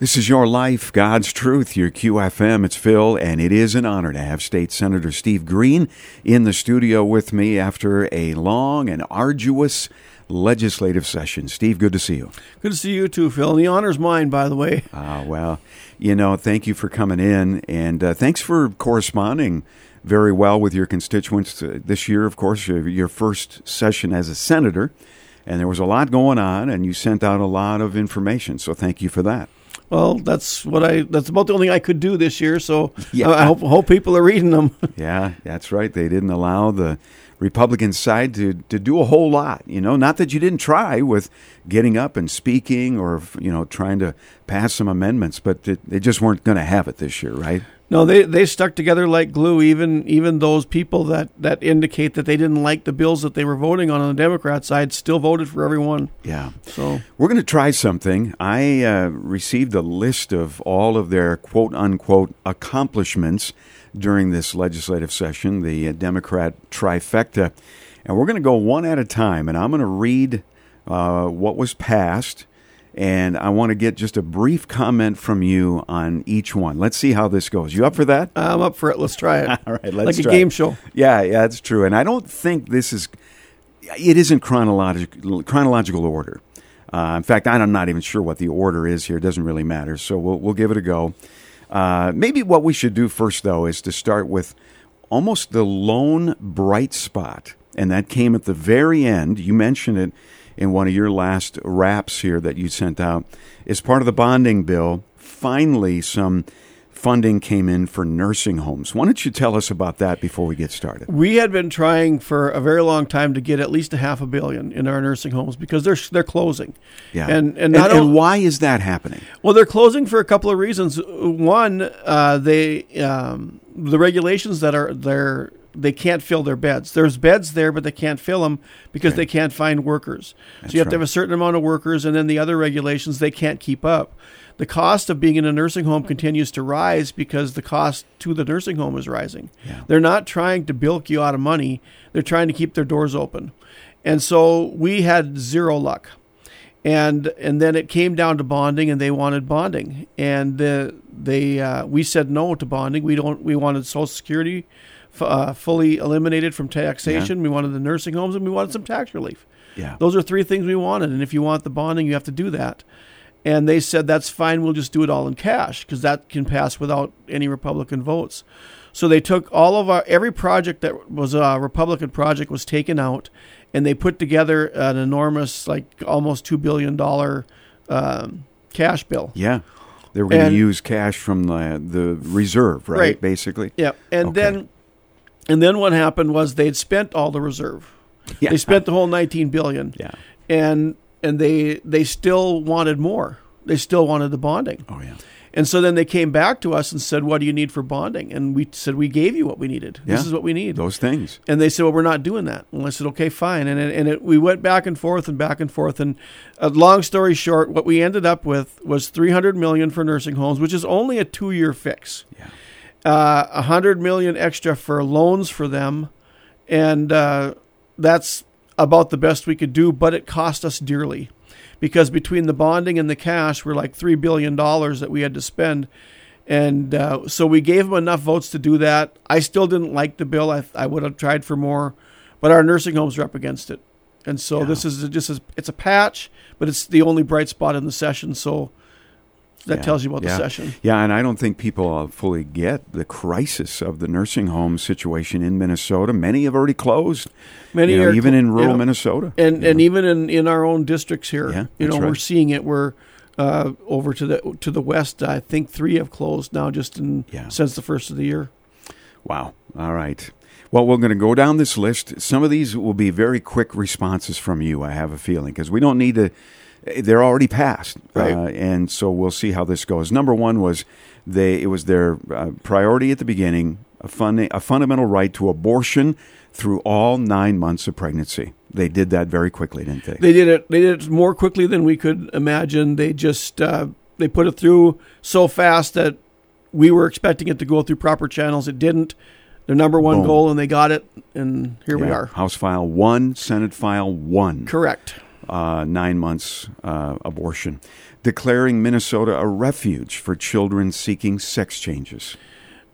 This is your life, God's truth, your QFM. It's Phil, and it is an honor to have State Senator Steve Green in the studio with me after a long and arduous legislative session. Steve, good to see you. Good to see you too, Phil. And the honor's mine, by the way. Ah, well, you know, thank you for coming in, and uh, thanks for corresponding very well with your constituents uh, this year. Of course, your, your first session as a senator, and there was a lot going on, and you sent out a lot of information. So, thank you for that. Well, that's what I. That's about the only thing I could do this year. So Yeah. I, I hope, hope people are reading them. Yeah, that's right. They didn't allow the Republican side to, to do a whole lot. You know, not that you didn't try with getting up and speaking or, you know, trying to pass some amendments, but they, they just weren't going to have it this year, right? No, they they stuck together like glue. Even even those people that that indicate that they didn't like the bills that they were voting on on the Democrat side still voted for everyone. Yeah. So We're going to try something. I uh, received a list of all of their quote unquote accomplishments during this legislative session, the uh, Democrat trifecta. And we're going to go one at a time. And I'm going to read uh, what was passed. And I want to get just a brief comment from you on each one. Let's see how this goes. You up for that? I'm up for it. Let's try it. All right, let's like a game show. Yeah, yeah, that's true. And I don't think this is. It isn't chronological chronological order. Uh, in fact, I'm not even sure what the order is here. It doesn't really matter. So we'll we'll give it a go. Uh, maybe what we should do first, though, is to start with almost the lone bright spot, and that came at the very end. You mentioned it in one of your last raps here that you sent out. As part of the bonding bill, finally some funding came in for nursing homes. Why don't you tell us about that before we get started? We had been trying for a very long time to get at least a half a billion in our nursing homes because they're they're closing. Yeah. and and, and, and why is that happening? Well, they're closing for a couple of reasons. One, uh, they um, the regulations that are there they can't fill their beds. There's beds there, but they can't fill them because they can't find workers. That's so you have to have a certain amount of workers, and then the other regulations they can't keep up. The cost of being in a nursing home continues to rise because the cost to the nursing home is rising. Yeah. They're not trying to bilk you out of money. They're trying to keep their doors open. And so we had zero luck and and then it came down to bonding, and they wanted bonding, and uh, they uh, we said no to bonding. We don't. We wanted Social Security f- uh, fully eliminated from taxation. We wanted the nursing homes, and we wanted some tax relief. Yeah. Those are three things we wanted, and if you want the bonding, you have to do that. And they said that's fine. We'll just do it all in cash because that can pass without any Republican votes. So they took all of our every project that was a Republican project was taken out, and they put together an enormous, like almost two billion dollar um, cash bill. Yeah. They were going to use cash from the, the reserve, right? Right. Basically. Yeah, and Okay. then and then what happened was they'd spent all the reserve. Yeah. They spent the whole nineteen billion, Yeah. and and they they still wanted more. They still wanted the bonding. Oh, yeah. And so then they came back to us and said, "What do you need for bonding?" And we said, "We gave you what we needed. This is what we need." Those things. And they said, "Well, we're not doing that." And I said, "Okay, fine." And it, and it, we went back and forth and back and forth. And uh, long story short, what we ended up with was three hundred million for nursing homes, which is only a two-year fix. Yeah. Uh, A hundred million extra for loans for them, and uh, that's about the best we could do. But it cost us dearly because between the bonding and the cash, we're like three billion dollars that we had to spend. And uh, so we gave them enough votes to do that. I still didn't like the bill. I, I would have tried for more, but our nursing homes are up against it. And so Yeah. this is just a, it's a patch, but it's the only bright spot in the session. So that Yeah. tells you about Yeah. the session. Yeah, and I don't think people uh, fully get the crisis of the nursing home situation in Minnesota. Many have already closed. Many know, are even in rural yeah. Minnesota. and and know. even in, in our own districts here, Yeah, you know, that's we're seeing it. We're uh, over to the to the west. I think three have closed now, just in since the first of the year. Wow. All right. Well, we're going to go down this list. Some of these will be very quick responses from you, I have a feeling, because we don't need to. They're already passed, Right. uh, and so we'll see how this goes. Number one was they. It was their uh, priority at the beginning, a, fun, a fundamental right to abortion through all nine months of pregnancy. They did that very quickly, didn't they? They did it. They did it more quickly than we could imagine. They just uh, they put it through so fast that we were expecting it to go through proper channels. It didn't. Their number one Boom. goal, and they got it. And here we are. House File one, Senate File one. Correct. Uh, nine months uh, abortion. declaring Minnesota a refuge for children seeking sex changes.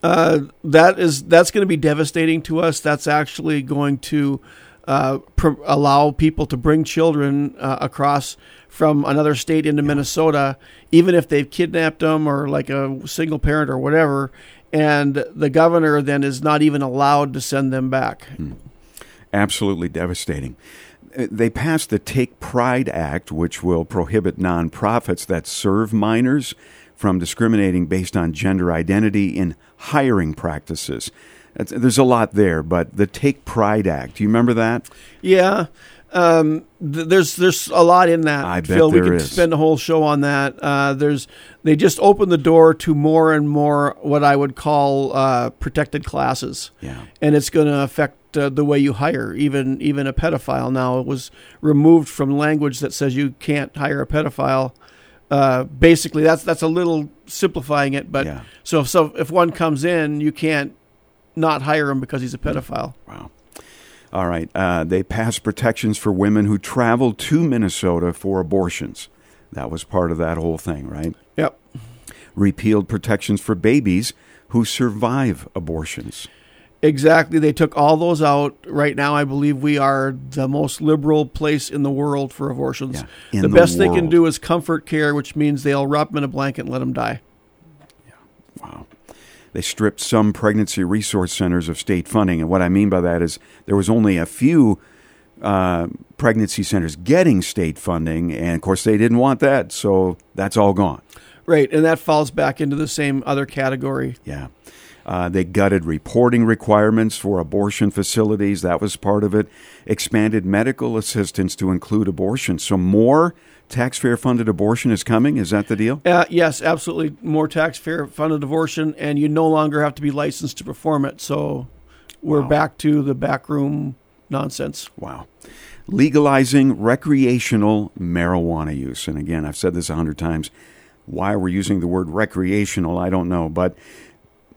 Uh, that is that's going to be devastating to us. That's actually going to uh, pr- allow people to bring children uh, across from another state into Minnesota, even if they've kidnapped them or like a single parent or whatever. And the governor then is not even allowed to send them back. Absolutely devastating. They passed the Take Pride Act, which will prohibit nonprofits that serve minors from discriminating based on gender identity in hiring practices. That's, there's a lot there, but the Take Pride Act, do you remember that? Yeah. Um, th- there's there's a lot in that. I bet Phil, we could is. spend a whole show on that. Uh, there's they just opened the door to more and more what I would call uh, protected classes. Yeah. and it's going to affect uh, the way you hire even even a pedophile. Now it was removed from language that says you can't hire a pedophile. Uh, basically, that's that's a little simplifying it, but Yeah. so if, so if one comes in, you can't not hire him because he's a pedophile. Wow. All right. Uh, they passed protections for women who travel to Minnesota for abortions. That was part of that whole thing, right? Yep. Repealed protections for babies who survive abortions. Exactly. They took all those out. Right now, I believe we are the most liberal place in the world for abortions. Yeah, the the best they can do is comfort care, which means they'll wrap them in a blanket and let them die. Yeah. Wow. They stripped some pregnancy resource centers of state funding. And what I mean by that is there was only a few uh, pregnancy centers getting state funding. And of course, they didn't want that. So that's all gone. Right. And that falls back into the same other category. Yeah. Uh, they gutted reporting requirements for abortion facilities. That was part of it. Expanded medical assistance to include abortion. So more taxpayer funded abortion is coming. Is that the deal? Uh, yes, absolutely. More taxpayer funded abortion, and you no longer have to be licensed to perform it. So we're Wow. back to the backroom nonsense. Wow. Legalizing recreational marijuana use. And again, I've said this a hundred times. Why we're using the word recreational, I don't know. But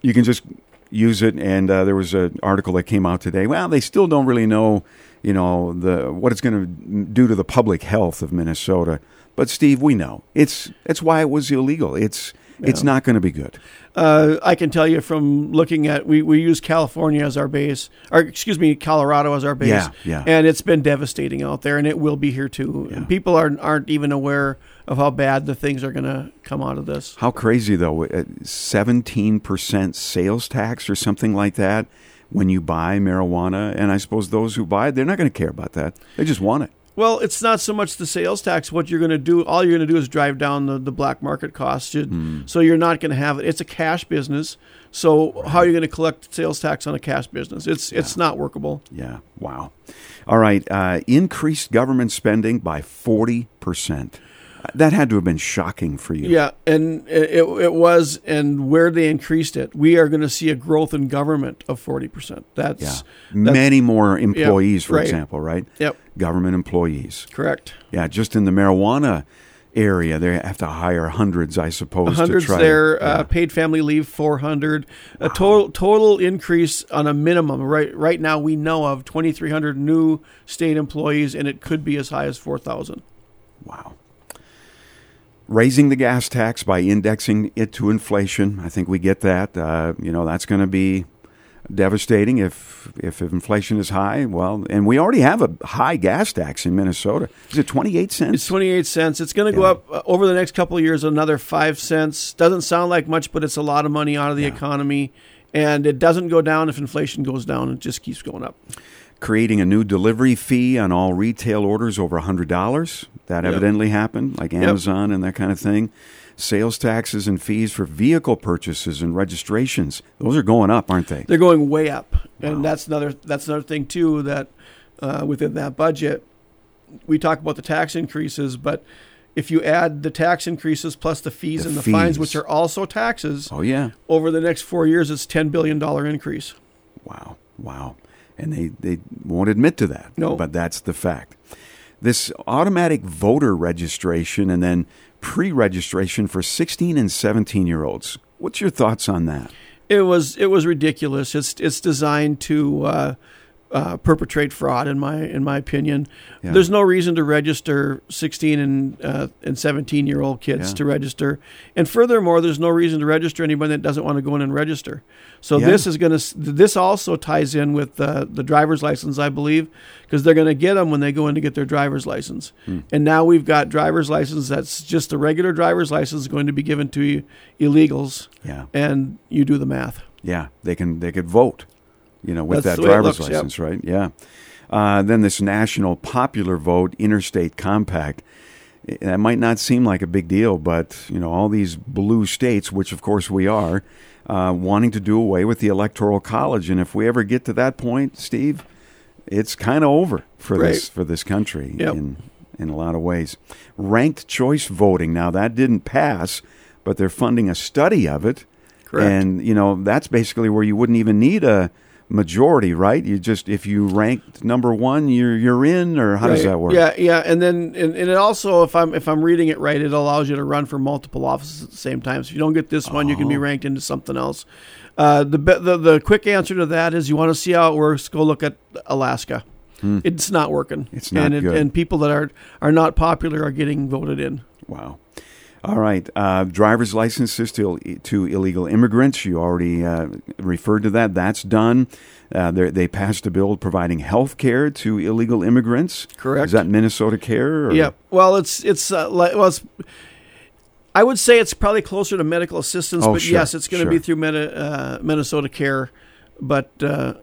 you can just use it. And uh, there was an article that came out today. Well, they still don't really know, you know, the what it's going to do to the public health of Minnesota. But Steve, we know it's it's why it was illegal. It's it's not going to be good. Uh, I can tell you from looking at we, we use California as our base, or excuse me, Colorado as our base. Yeah, yeah. And it's been devastating out there, and it will be here too. Yeah. And people aren't aren't even aware of how bad the things are going to come out of this. How crazy though? uh, Seventeen percent sales tax or something like that when you buy marijuana, and I suppose those who buy it, they're not going to care about that. They just want it. Well, it's not so much the sales tax. What you're going to do, all you're going to do is drive down the, the black market costs. You- Hmm. So you're not going to have it. It's a cash business. So how are you going to collect sales tax on a cash business? It's it's not workable. Yeah. Wow. All right. Uh, increased government spending by forty percent. That had to have been shocking for you. Yeah, and it, it was, and where they increased it, we are going to see a growth in government of forty percent. That's, Yeah. that's Many more employees, for right. example, right? Yep, Government employees. correct. Yeah. Just in the marijuana area, they have to hire hundreds, I suppose. hundreds to try there. To, Uh, paid family leave four hundred. A total total increase on a minimum. Right right now we know of twenty three hundred new state employees, and it could be as high as four thousand. Wow. Raising the gas tax by indexing it to inflation. I think we get that. Uh, you know, that's going to be devastating if if inflation is high. Well, and we already have a high gas tax in Minnesota. Is it 28 cents? It's twenty eight cents. It's going to go up uh, over the next couple of years. Another five cents. Doesn't sound like much, but it's a lot of money out of the Yeah. economy, and it doesn't go down if inflation goes down. It just keeps going up. Creating a new delivery fee on all retail orders over $100. That Yep. evidently happened, like Amazon and that kind of thing. Sales taxes and fees for vehicle purchases and registrations. Those are going up, aren't they? They're going way up, and that's another that's another thing too that uh, within that budget we talk about the tax increases, but if you add the tax increases plus the fees The and the fines, which are also taxes, Oh, yeah. over the next four years, it's ten billion dollar increase. Wow, wow. And they, they won't admit to that. No. But that's the fact. This automatic voter registration and then pre registration for 16 and 17 year olds. What's your thoughts on that? It was it was ridiculous. It's it's designed to uh, uh, perpetrate fraud. In my in my opinion, Yeah. there's no reason to register 16 and uh, and 17 year old kids Yeah. to register. And furthermore, there's no reason to register anybody that doesn't want to go in and register. So Yeah. this is going to this also ties in with uh, the driver's license, I believe, because they're going to get them when they go in to get their driver's license. Hmm. And now we've got driver's license that's just a regular driver's license going to be given to illegals, Yeah. and you do the math. Yeah, they can they could vote, you know, with That's that the way it driver's looks, yep. license, right? Yeah. Uh, then this national popular vote interstate compact. Eh, That might not seem like a big deal, but you know, all these blue states, which of course we are, uh, wanting to do away with the electoral college, and if we ever get to that point, Steve, it's kind of over for this for this country Yep. in in a lot of ways. Ranked choice voting. Now that didn't pass, but they're funding a study of it. Correct. And you know that's basically where you wouldn't even need a majority, right? You just if you ranked number one, you're you're in, or how does that work? Yeah, yeah, and then and, and it also, if I'm if I'm reading it right, it allows you to run for multiple offices at the same time. So if you don't get this one, you can be Oh. ranked into something else. Uh, the, the the quick answer to that is you want to see how it works. Go look at Alaska. It's not working. Hmm. It's not and good. and people that are are not popular are getting voted in. Wow. All right. Uh, driver's licenses to to illegal immigrants. You already uh, referred to that. That's done. Uh, they they passed a bill providing health care to illegal immigrants. Correct. Is that Minnesota Care? Or? Yeah. Well, it's it's uh, like well, it's, I would say it's probably closer to medical assistance, Oh, but sure, yes, it's going to sure. be through Meta, uh, Minnesota Care. But uh,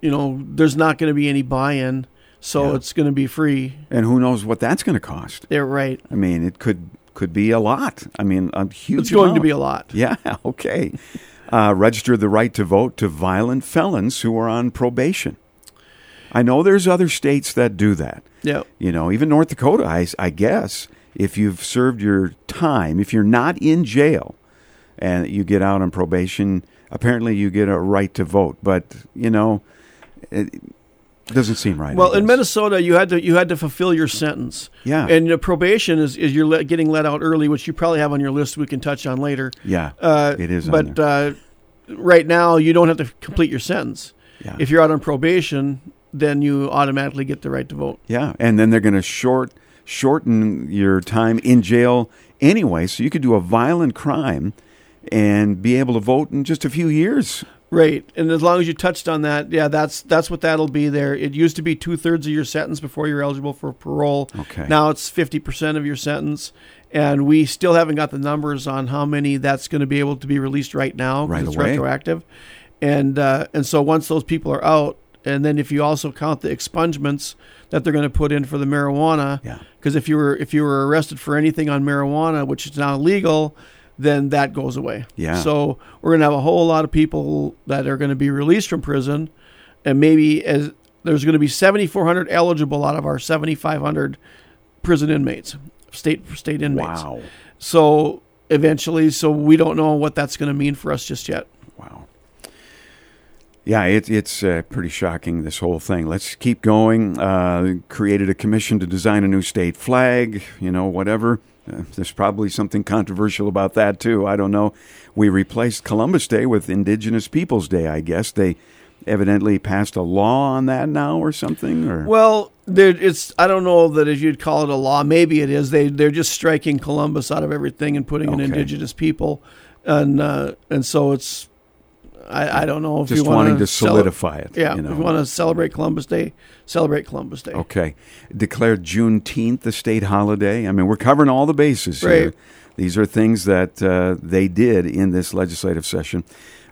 you know, there's not going to be any buy-in, so Yeah. it's going to be free. And who knows what that's going to cost? They're right. I mean, it could could be a lot. I mean, a huge. It's going to be a lot. Yeah, okay. Uh, register the right to vote to violent felons who are on probation. I know there's other states that do that. Yeah. You know, even North Dakota, I, I guess, if you've served your time, if you're not in jail and you get out on probation, apparently you get a right to vote. But, you know, it doesn't seem right. Well, in. Minnesota, you had to you had to fulfill your sentence. Yeah. And your probation is is you're let, getting let out early, which you probably have on your list. We can touch on later. Yeah, Uh, it is But uh, right now, you don't have to complete your sentence. yeah. If you're out on probation, then you automatically get the right to vote. Yeah, and then they're going to short shorten your time in jail anyway, so you could do a violent crime and be able to vote in just a few years. Right, and as long as you touched on that, yeah, that's that's what that'll be. There, it used to be two thirds of your sentence before you're eligible for parole. Okay. Now it's fifty percent of your sentence, and we still haven't got the numbers on how many that's going to be able to be released right now. Right it's away. retroactive. And uh, and so once those people are out, and then if you also count the expungements that they're going to put in for the marijuana, Yeah. because if you were if you were arrested for anything on marijuana, which is now illegal, then that goes away. Yeah. So we're going to have a whole lot of people that are going to be released from prison, and maybe as there's going to be 7,400 eligible out of our 7,500 prison inmates, state state inmates. Wow. So eventually, so we don't know what that's going to mean for us just yet. Wow. Yeah, it, it's uh, pretty shocking, this whole thing. Let's keep going. Uh, created a commission to design a new state flag, you know, whatever. Uh, there's probably something controversial about that, too. I don't know. We replaced Columbus Day with Indigenous Peoples Day, I guess. They evidently passed a law on that now or something? Or Well, there, it's I don't know that as you'd call it a law. Maybe it is. They they're just striking Columbus out of everything and putting in Okay. indigenous people, and uh, and so it's. I, I don't know if just you want wanting to solidify it. Yeah, you know. if you want to celebrate Columbus Day, celebrate Columbus Day. Okay. Declared Juneteenth the state holiday. I mean, we're covering all the bases here. These are things that uh, they did in this legislative session.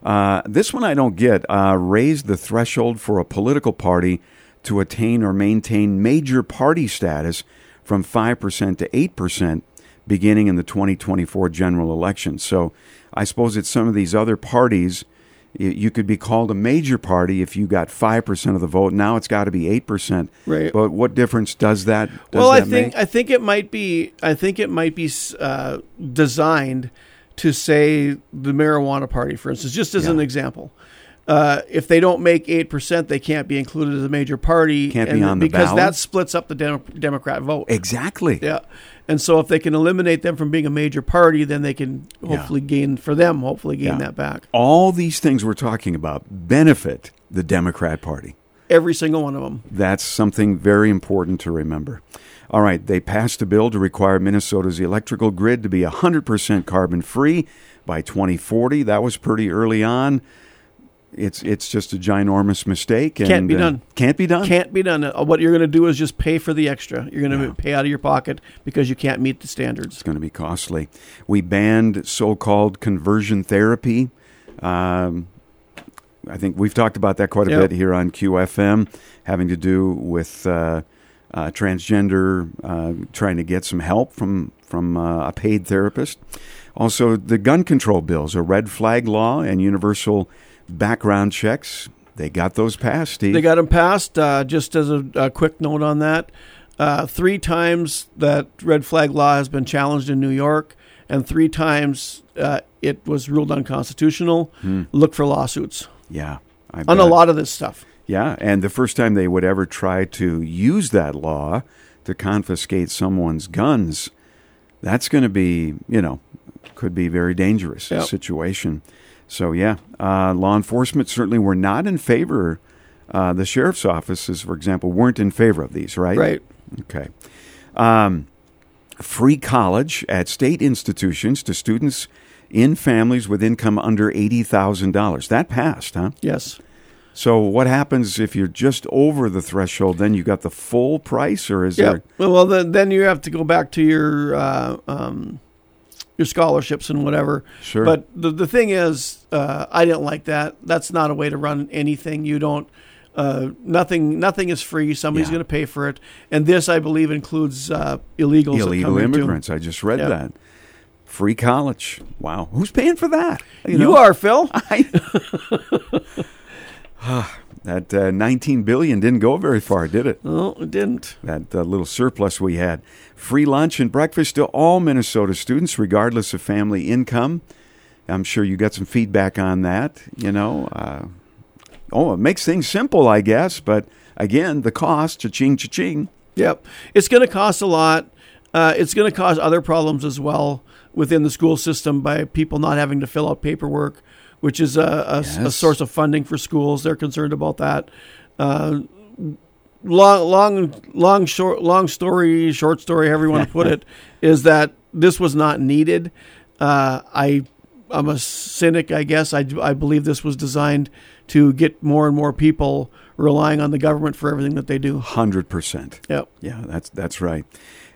Uh, this one I don't get. Uh, raised the threshold for a political party to attain or maintain major party status from 5% to 8% beginning in the 2024 general election. So I suppose it's some of these other parties. You could be called a major party if you got 5% of the vote. Now it's got to be 8%. Right. But what difference does that does well, I that think make? I think it might be I think it might be uh, designed to say the marijuana party, for instance, just as an Yeah. example. Uh, if they don't make eight percent, they can't be included as a major party. Can't be on the because ballot? that splits up the Dem- Democrat vote. Exactly. Yeah, and so if they can eliminate them from being a major party, then they can Yeah. hopefully gain for them hopefully gain Yeah. that back. All these things we're talking about benefit the Democrat Party. Every single one of them. That's something very important to remember. All right, they passed a bill to require Minnesota's electrical grid to be 100% carbon free by 2040. That was pretty early on. It's it's just a ginormous mistake. And, Can't be uh, done. can't be done. Can't be done. Uh, What you're going to do is just pay for the extra. You're going to Yeah. pay out of your pocket because you can't meet the standards. It's going to be costly. We banned so-called conversion therapy. Um, I think we've talked about that quite a Yep. bit here on QFM, having to do with uh, uh, transgender uh, trying to get some help from from uh, a paid therapist. Also, the gun control bills, a red flag law, and universal background checks. They got those passed. Steve. They got them passed. Uh, just as a, a quick note on that, uh, three times that red flag law has been challenged in New York, and three times uh, it was ruled unconstitutional. Look for lawsuits yeah, I on a lot of this stuff. Yeah, and the first time they would ever try to use that law to confiscate someone's guns, that's going to be, you know, could be very dangerous Yep. situation. So, yeah, uh, law enforcement certainly were not in favor. Uh, the sheriff's offices, for example, weren't in favor of these, right? Right. Okay. Um, free college at state institutions to students in families with income under $80,000. That passed, huh? Yes. So what happens if you're just over the threshold? Then you got the full price, or is Yeah. there? Well, then then you have to go back to your uh, um, your scholarships and whatever. Sure. But the the thing is, uh, I didn't like that. That's not a way to run anything. You don't. Uh, nothing. Nothing is free. Somebody's Yeah. going to pay for it. And this, I believe, includes uh, illegals. illegal come into- immigrants? I just read Yeah. that. Free college. Wow. Who's paying for that? You, know, are Phil. I, that uh, 19 billion didn't go very far, did it? No, it didn't. That uh, little surplus we had. Free lunch and breakfast to all Minnesota students, regardless of family income. I'm sure you got some feedback on that. You know, uh, oh, it makes things simple, I guess. But again, the cost, cha-ching, cha-ching. Yep. It's going to cost a lot. Uh, it's going to cause other problems as well within the school system by people not having to fill out paperwork, which is a, a, a source of funding for schools. They're concerned about that. Uh, long, long, long, short, long story, short story, however you want to put it, is that this was not needed. Uh, I, I'm a cynic, I guess. I, I believe this was designed to get more and more people relying on the government for everything that they do. Hundred percent. Yep. Yeah, that's that's right.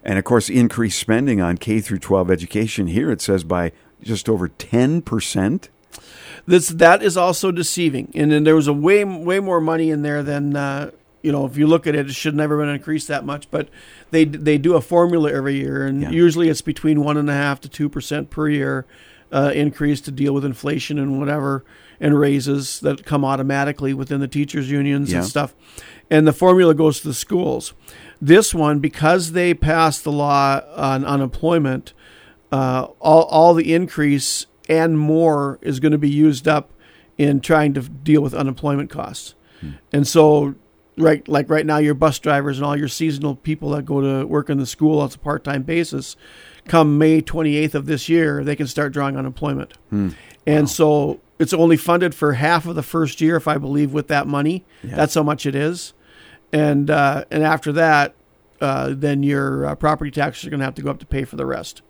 And of course, increased spending on K through 12 education here. It says by just over 10 percent. This that is also deceiving, and then there was a way way more money in there than uh, you know. If you look at it, it should never been increased that much. But they they do a formula every year, and Yeah. usually it's between one and a half to two percent per year uh, increase to deal with inflation and whatever, and raises that come automatically within the teachers unions Yeah. and stuff. And the formula goes to the schools. This one, because they passed the law on unemployment, uh, all, all the increase and more is going to be used up in trying to deal with unemployment costs. And so, right, like right now, your bus drivers and all your seasonal people that go to work in the school on a part time basis, come May 28th of this year, they can start drawing unemployment. And so it's only funded for half of the first year, if I believe, with that money. Yeah. That's how much it is. And, uh, and after that, uh, then your uh, property taxes are going to have to go up to pay for the rest.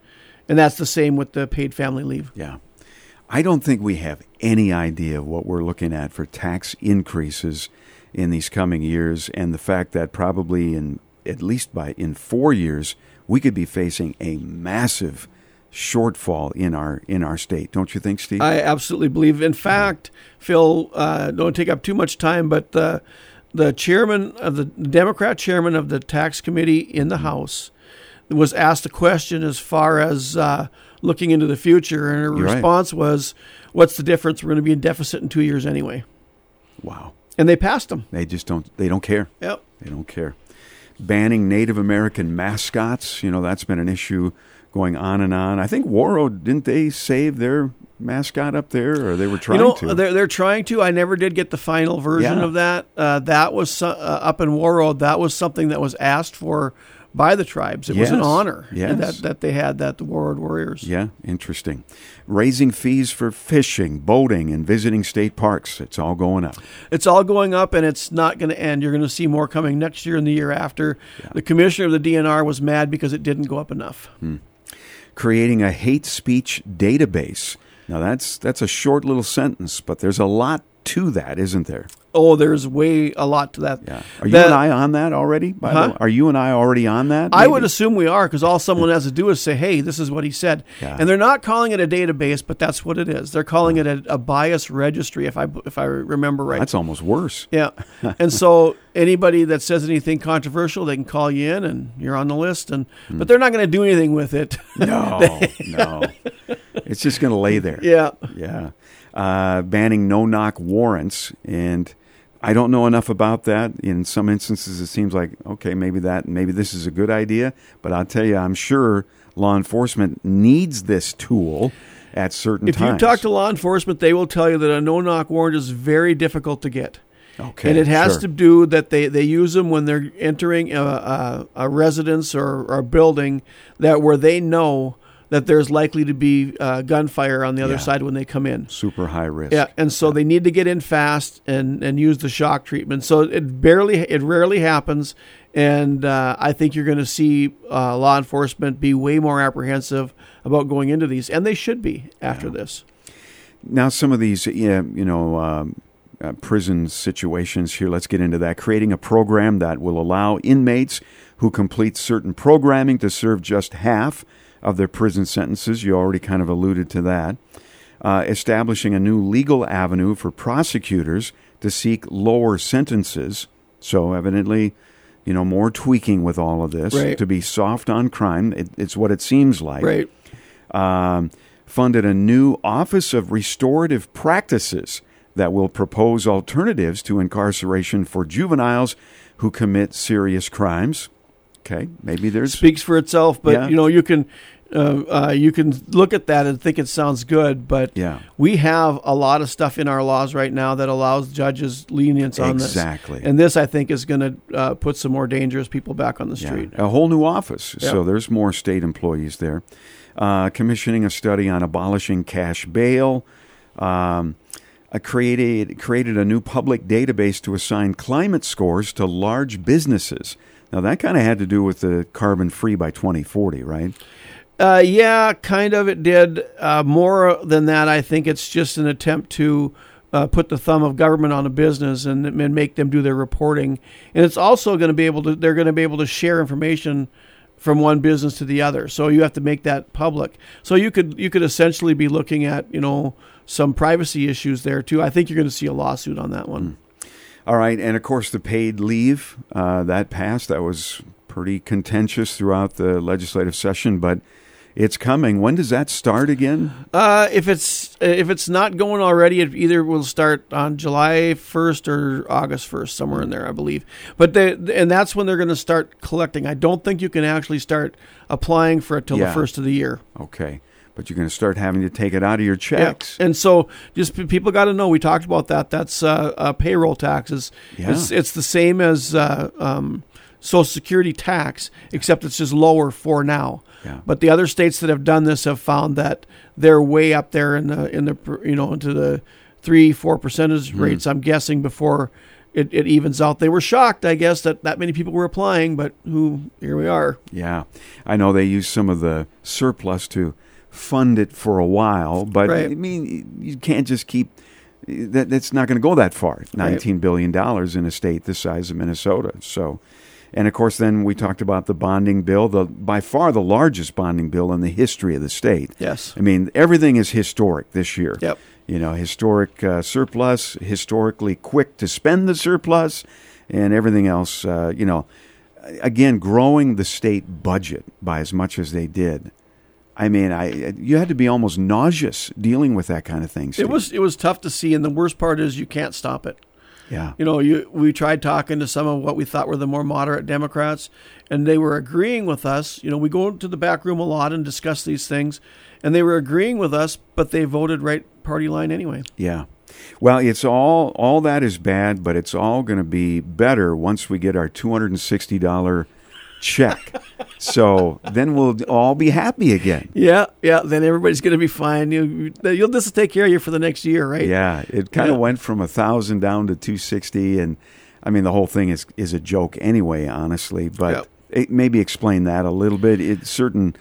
And that's the same with the paid family leave. Yeah. I don't think we have any idea of what we're looking at for tax increases in these coming years, and the fact that probably in at least by in four years we could be facing a massive shortfall in our in our state. Don't you think, Steve? I absolutely believe. In fact, Phil, uh, don't take up too much time, but the the chairman of the Democrat chairman of the tax committee in the House was asked a question as far as uh, looking into the future, and her You're right. response was, "What's the difference? We're going to be in deficit in two years anyway." wow. And they passed them. They just don't. They don't care. Yep. They don't care. Banning Native American mascots, you know, that's been an issue going on and on. I think Warroad, didn't they save their mascot up there, or they were trying you know, to? they're they're trying to. I never did get the final version Yeah. of that. Uh, that was uh, up in Warroad. That was something that was asked for by the tribes. It was an honor eh, Yes. that that they had that the Warroad warriors. Yeah, interesting. Raising fees for fishing, boating, and visiting state parks. It's all going up. It's all going up, and it's not going to end. You're going to see more coming next year and the year after. The commissioner of the DNR was mad because it didn't go up enough. Hmm. Creating a hate speech database. Now that's that's a short little sentence, but there's a lot to that, isn't there? Oh, there's way a lot to that. Yeah. Are you That- and I on that already? By the Huh? way? Are you and I already on that? I would assume we are because all someone has to do is say, "Hey, this is what he said," Yeah. and they're not calling it a database, but that's what it is. They're calling it a, a bias registry, if I if I remember right. That's almost worse. yeah, and so anybody that says anything controversial, they can call you in, and you're on the list. And Hmm. but they're not going to do anything with it. No, no. It's just going to lay there. yeah, Yeah. Uh, banning no knock warrants. And I don't know enough about that. In some instances, it seems like, okay, maybe that, maybe this is a good idea. But I'll tell you, I'm sure law enforcement needs this tool at certain if times. you talk to law enforcement, they will tell you that a no-knock warrant is very difficult to get. okay, and it has sure. to do that they, they use them when they're entering a, a, a residence or, or a building that where they know that there's likely to be uh, gunfire on the other Yeah. side when they come in. super high risk. Yeah, and so they need to get in fast and, and use the shock treatment. So it barely, it rarely happens, and uh, I think you're going to see uh, law enforcement be way more apprehensive about going into these, and they should be after this. Now, some of these, yeah, you know, um, uh, prison situations here. Let's get into that. Creating a program that will allow inmates who complete certain programming to serve just half of their prison sentences. You already kind of alluded to that. Uh, establishing a new legal avenue for prosecutors to seek lower sentences. So, evidently, you know, more tweaking with all of this Right. to be soft on crime. It, it's what it seems like Right. um, funded a new Office of Restorative Practices that will propose alternatives to incarceration for juveniles who commit serious crimes. Okay, maybe there's speaks for itself. But Yeah. you know, you can uh, uh, you can look at that and think it sounds good. But yeah, we have a lot of stuff in our laws right now that allows judges lenience on this. exactly. this. And this, I think, is going to uh, put some more dangerous people back on the Yeah, street. a whole new office. Yeah. So there's more state employees there. Uh, commissioning a study on abolishing cash bail. Um, created created a new public database to assign climate scores to large businesses. Now that kind of had to do with the carbon free by 2040, right? Uh, yeah, kind of. It did. Uh, more than that, I think it's just an attempt to uh, put the thumb of government on a business and, and make them do their reporting. And it's also going to be able to. They're going to be able to share information from one business to the other. So you have to make that public. So you could you could essentially be looking at you know some privacy issues there too. I think you're going to see a lawsuit on that one. All right, and of course the paid leave uh, that passed. That was pretty contentious throughout the legislative session, but it's coming. When does that start again? Uh, if it's if it's not going already, it either will start on July first or August first, somewhere in there, I believe. But they and that's when they're going to start collecting. I don't think you can actually start applying for it till Yeah. the first of the year. Okay, but you're going to start having to take it out of your checks. Yeah. And so, just people got to know. We talked about that. That's uh, uh, payroll taxes. Yeah. It's it's the same as uh, um, Social Security tax, except it's just lower for now. Yeah. But the other states that have done this have found that they're way up there in the in the you know into the three four percentage Hmm. rates. I'm guessing before it, it evens out. They were shocked, I guess, that that many people were applying, but who here we are. Yeah, I know they use some of the surplus to fund it for a while, but Right. I mean, you can't just keep that. That's not going to go that far. Nineteen billion dollars in a state the size of Minnesota. So, and of course, then we talked about the bonding bill, the by far the largest bonding bill in the history of the state. Yes. I mean, everything is historic this year. Yep. You know, historic uh, surplus, historically quick to spend the surplus, and everything else. Uh, you know, again, growing the state budget by as much as they did. I mean, I you had to be almost nauseous dealing with that kind of thing. It was it was tough to see, and the worst part is you can't stop it. Yeah, You know, you we tried talking to some of what we thought were the more moderate Democrats, and they were agreeing with us. You know, we go into the back room a lot and discuss these things, and they were agreeing with us, but they voted right party line anyway. yeah. Well, it's all all that is bad, but it's all going to be better once we get our two hundred and sixty dollar Check. so then we'll all be happy again. Yeah, yeah. Then everybody's going to be fine. You, you'll this will take care of you for the next year, right? Yeah, it kind of Yeah. went from a thousand down to two sixty, and I mean the whole thing is is a joke anyway, honestly. But it, maybe explain that a little bit. It's certain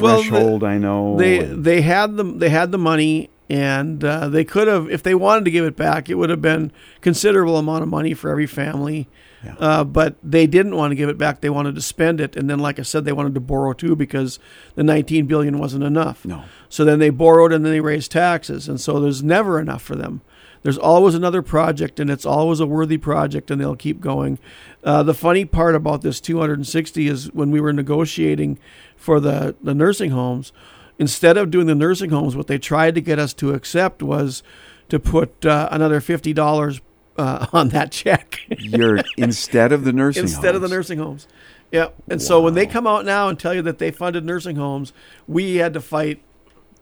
Well, the- threshold, I know. They they had the they had the money, and uh, they could have if they wanted to give it back, it would have been considerable amount of money for every family. Yeah. Uh, but they didn't want to give it back. They wanted to spend it, and then, like I said, they wanted to borrow too because the 19 billion wasn't enough. no. So then they borrowed and then they raised taxes. And so there's never enough for them. There's always another project and it's always a worthy project and they'll keep going. Uh, the funny part about this 260 is when we were negotiating for the, the nursing homes, instead of doing the nursing homes, what they tried to get us to accept was to put uh, another $50 uh, on that check You're instead of the nursing homes. instead of the nursing homes. Yeah. And so when they come out now and tell you that they funded nursing homes, we had to fight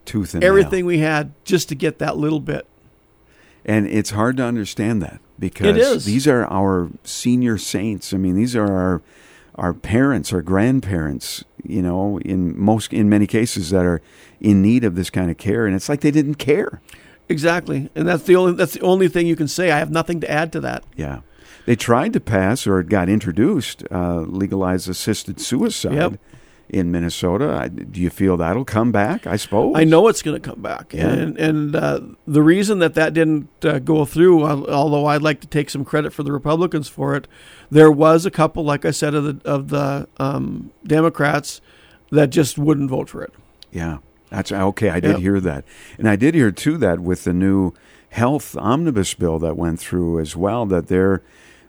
tooth and nail. everything we had just to get that little bit. And it's hard to understand that because these are our senior saints. I mean, these are our our parents, our grandparents, you know, in most in many cases that are in need of this kind of care and it's like they didn't care. Exactly, and that's the only that's the only thing you can say. I have nothing to add to that. Yeah. They tried to pass or it got introduced uh, legalized assisted suicide Yep. in Minnesota. I, do you feel that'll come back? I suppose. I know it's going to come back, Yeah. and and uh, the reason that that didn't uh, go through, although I'd like to take some credit for the Republicans for it, there was a couple, like I said, of the of the um, Democrats that just wouldn't vote for it. Yeah, that's okay. I did Yep. hear that, and I did hear too that with the new health omnibus bill that went through as well, that there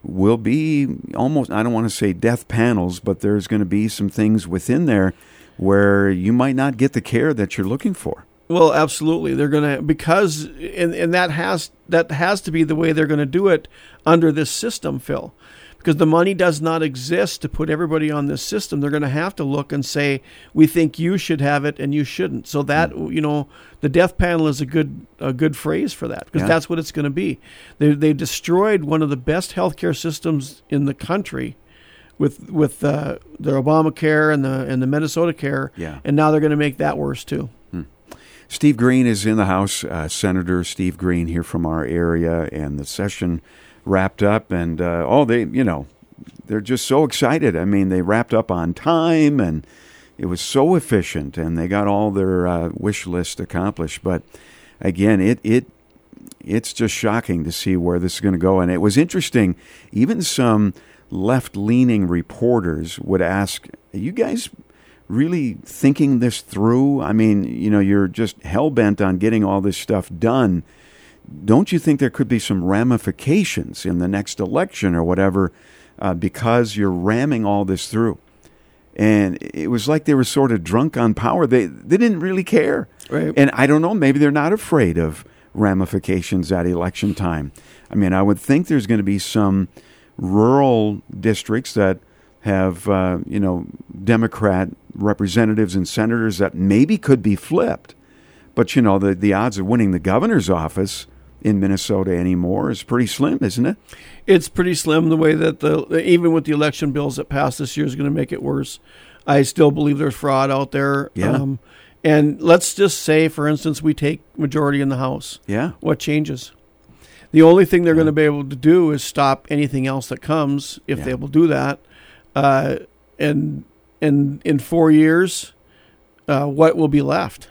will be almost I don't want to say death panels, but there's going to be some things within there where you might not get the care that you're looking for. Well, absolutely. They're going to because and and that has that has to be the way they're going to do it under this system, Phil. Because the money does not exist to put everybody on this system. They're going to have to look and say, "We think you should have it and you shouldn't." So that, you know, the death panel is a good a good phrase for that because Yeah. that's what it's going to be. They they destroyed one of the best healthcare systems in the country with with uh, the Obamacare and the and the Minnesota Care. Yeah. And now they're going to make that worse too. Steve Green is in the House. Uh, Senator Steve Green here from our area, and the session wrapped up. And uh, oh, they, you know, they're just so excited. I mean, they wrapped up on time, and it was so efficient, and they got all their uh, wish list accomplished. But again, it it it's just shocking to see where this is going to go. And it was interesting. Even some left-leaning reporters would ask, "Are you guys?" really thinking this through? I mean, you know, you're just hell bent on getting all this stuff done. Don't you think there could be some ramifications in the next election or whatever uh, because you're ramming all this through? And it was like they were sort of drunk on power. They they didn't really care. Right. And I don't know, maybe they're not afraid of ramifications at election time. I mean, I would think there's going to be some rural districts that have, uh, you know, Democrat representatives and senators that maybe could be flipped. But, you know, the, the odds of winning the governor's office in Minnesota anymore is pretty slim, isn't it? It's pretty slim the way that the even with the election bills that passed this year is going to make it worse. I still believe there's fraud out there. Yeah. Um, and let's just say, for instance, we take majority in the House. Yeah. What changes? The only thing they're going to be able to do is stop anything else that comes if Yeah. they will do that. Uh, and and in four years, uh, what will be left?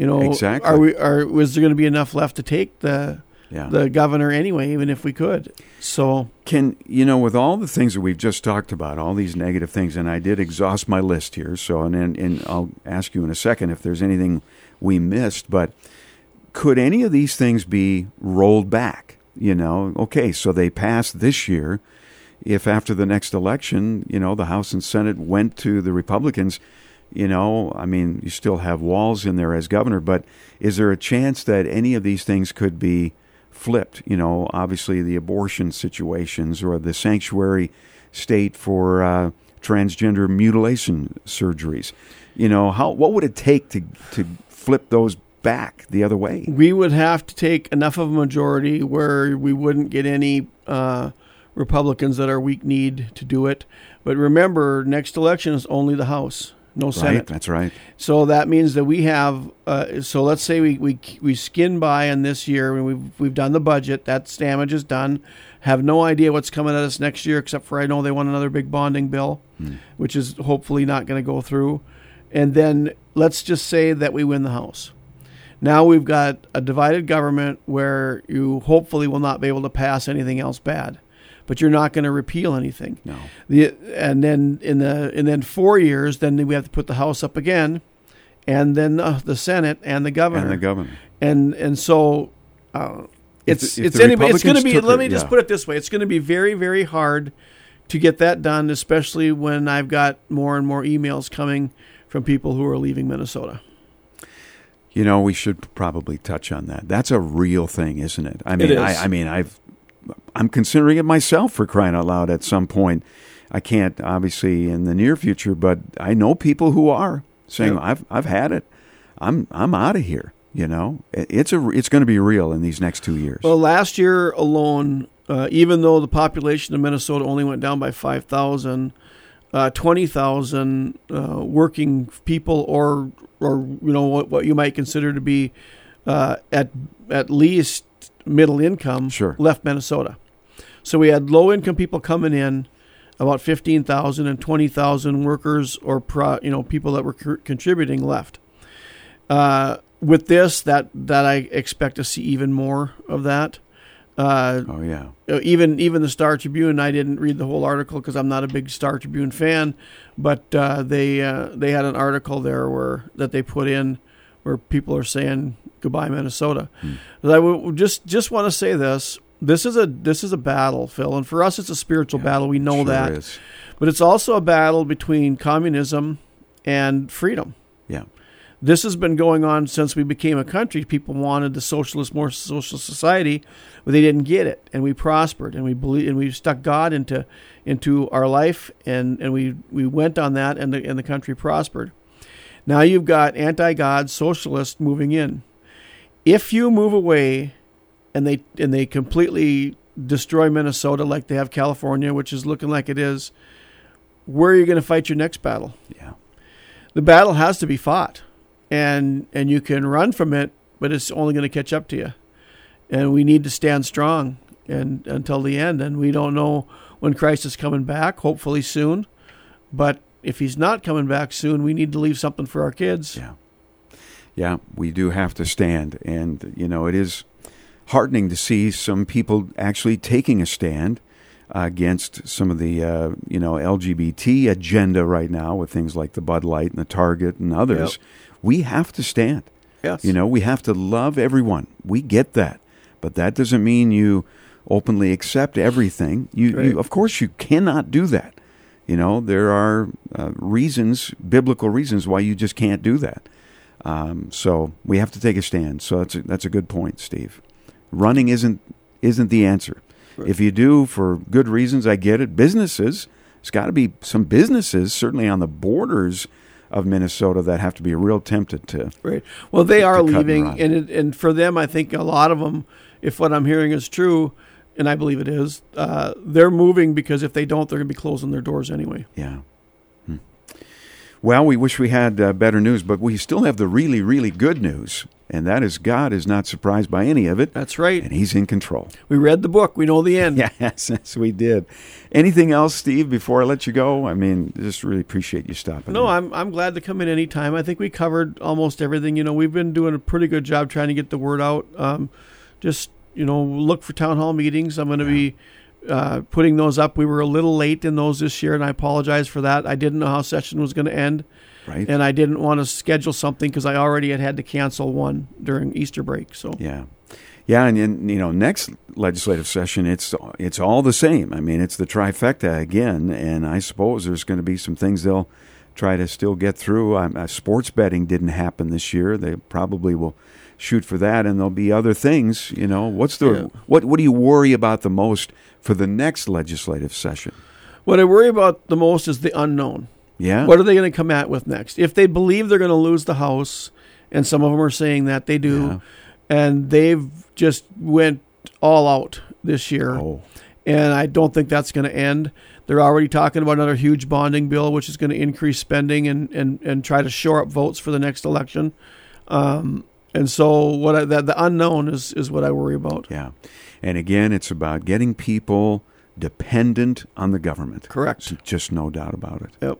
You know, Exactly. Are we? Are was there going to be enough left to take the Yeah. the governor anyway? Even if we could, so Can you know with all the things that we've just talked about, all these negative things, and I did exhaust my list here. So, and and, and I'll ask you in a second if there's anything we missed. But could any of these things be rolled back? You know, okay, so they passed this year. If after the next election, you know, the House and Senate went to the Republicans, you know, I mean, you still have Walz in there as governor, but is there a chance that any of these things could be flipped? You know, obviously the abortion situations or the sanctuary state for uh, transgender mutilation surgeries. You know, how what would it take to to flip those back the other way? we would have to take enough of a majority where we wouldn't get any uh, Republicans that are weak need to do it. But remember, next election is only the House, no Right. Senate. That's right. So that means that we have. Uh, so let's say we, we we skin by in this year, and we've we've done the budget. That damage is done. Have no idea what's coming at us next year, except for I know they want another big bonding bill, which is hopefully not going to go through. And then let's just say that we win the House. Now we've got a divided government where you hopefully will not be able to pass anything else bad, but you're not going to repeal anything. No. The and then in the and then four years, then we have to put the House up again, and then uh, the Senate and the governor. And the governor. and and so uh, it's the- if it's the anybody. It's going to be. Let it, me just yeah. put it this way: it's going to be very very hard to get that done, especially when I've got more and more emails coming from people who are leaving Minnesota. You know, we should probably touch on that. That's a real thing, isn't it? I mean. I, I mean, I've, I'm considering it myself for crying out loud. At some point, I can't obviously in the near future, but I know people who are saying, Yeah. "I've, I've had it. I'm, I'm out of here." You know, it's a, it's going to be real in these next two years. Well, last year alone, uh, even though the population of Minnesota only went down by 5,000, uh, 20,000 uh, working people or, or you know, what, what you might consider to be uh, at, at least middle income Sure. left Minnesota. So we had low income people coming in, about 15,000 and 20,000 workers or pro, you know people that were co- contributing left. Uh, with this, that that I expect to see even more of that. Uh, oh yeah, even even the Star Tribune, I didn't read the whole article because I'm not a big Star Tribune fan, but uh, they uh, they had an article there where that they put in where people are saying goodbye Minnesota. Hmm. But I would just just want to say this: this is a this is a battle, Phil, and for us it's a spiritual battle. We know sure that, is. but it's also a battle between communism and freedom. Yeah, This has been going on since we became a country. People wanted the socialist, more social society, but they didn't get it, and we prospered, and we believe, and we stuck God into into our life, and, and we, we went on that, and the and the country prospered. Now you've got anti-God socialists moving in. If you move away, and they and they completely destroy Minnesota like they have California, which is looking like it is, where are you going to fight your next battle? yeah, the battle has to be fought and and you can run from it but it's only going to catch up to you and we need to stand strong and until the end and we don't know when christ is coming back hopefully soon but if he's not coming back soon we need to leave something for our kids yeah, yeah. We do have to stand, and you know, it is heartening to see some people actually taking a stand against some of the uh, you know LGBT agenda right now with things like the Bud Light and the Target and others. We have to stand. yes You know, we have to love everyone. We get that, but that doesn't mean you openly accept everything. You, Right. you of course, you cannot do that. You know, there are uh, reasons, biblical reasons, why you just can't do that. Um, so we have to take a stand. So that's a, that's a good point, Steve. Running isn't isn't the answer. If you do for good reasons, I get it. Businesses, it's got to be some businesses, certainly on the borders of Minnesota, that have to be real tempted to. Right. Well, they to are and leaving, run. and and for them, I think a lot of them, if what I'm hearing is true, and I believe it is, uh, they're moving because if they don't, they're going to be closing their doors anyway. Yeah. Hmm. Well, we wish we had uh, better news, but we still have the really, really good news, and that is God is not surprised by any of it, That's right. and He's in control. We read the book. We know the end. Yes, yes, we did. Anything else, Steve? Before I let you go, I mean, just really appreciate you stopping. No, in. I'm I'm glad to come in anytime. I think we covered almost everything. You know, we've been doing a pretty good job trying to get the word out. Um, just you know, look for town hall meetings. I'm going to be uh, putting those up. We were a little late in those this year, and I apologize for that. I didn't know how session was going to end, right. and I didn't want to schedule something because I already had had to cancel one during Easter break. So Yeah, yeah, and, and you know, next legislative session, it's it's all the same. I mean, it's the trifecta again, and I suppose there's going to be some things they'll try to still get through. Um, uh, sports betting didn't happen this year. They probably will shoot for that, and there'll be other things. You know, what's the Yeah. what what do you worry about the most for the next legislative session? what I worry about the most is the unknown. Yeah, What are they going to come at with next? If they believe they're going to lose the House, and some of them are saying that they do, Yeah. and they've just went all out this year, oh, and I don't think that's going to end. They're already talking about another huge bonding bill, which is going to increase spending and, and, and try to shore up votes for the next election. Um, and so, what I, the, the unknown is is what I worry about. Yeah. And again, it's about getting people dependent on the government. Correct. So just no doubt about it. Yep.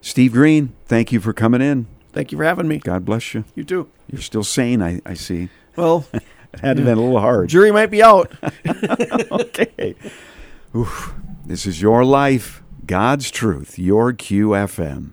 Steve Green, thank you for coming in. Thank you for having me. God bless you. You too. You're still sane, I, I see. Well, it had to been a little hard. jury might be out. okay. Oof. This is your life, God's truth, your QFM.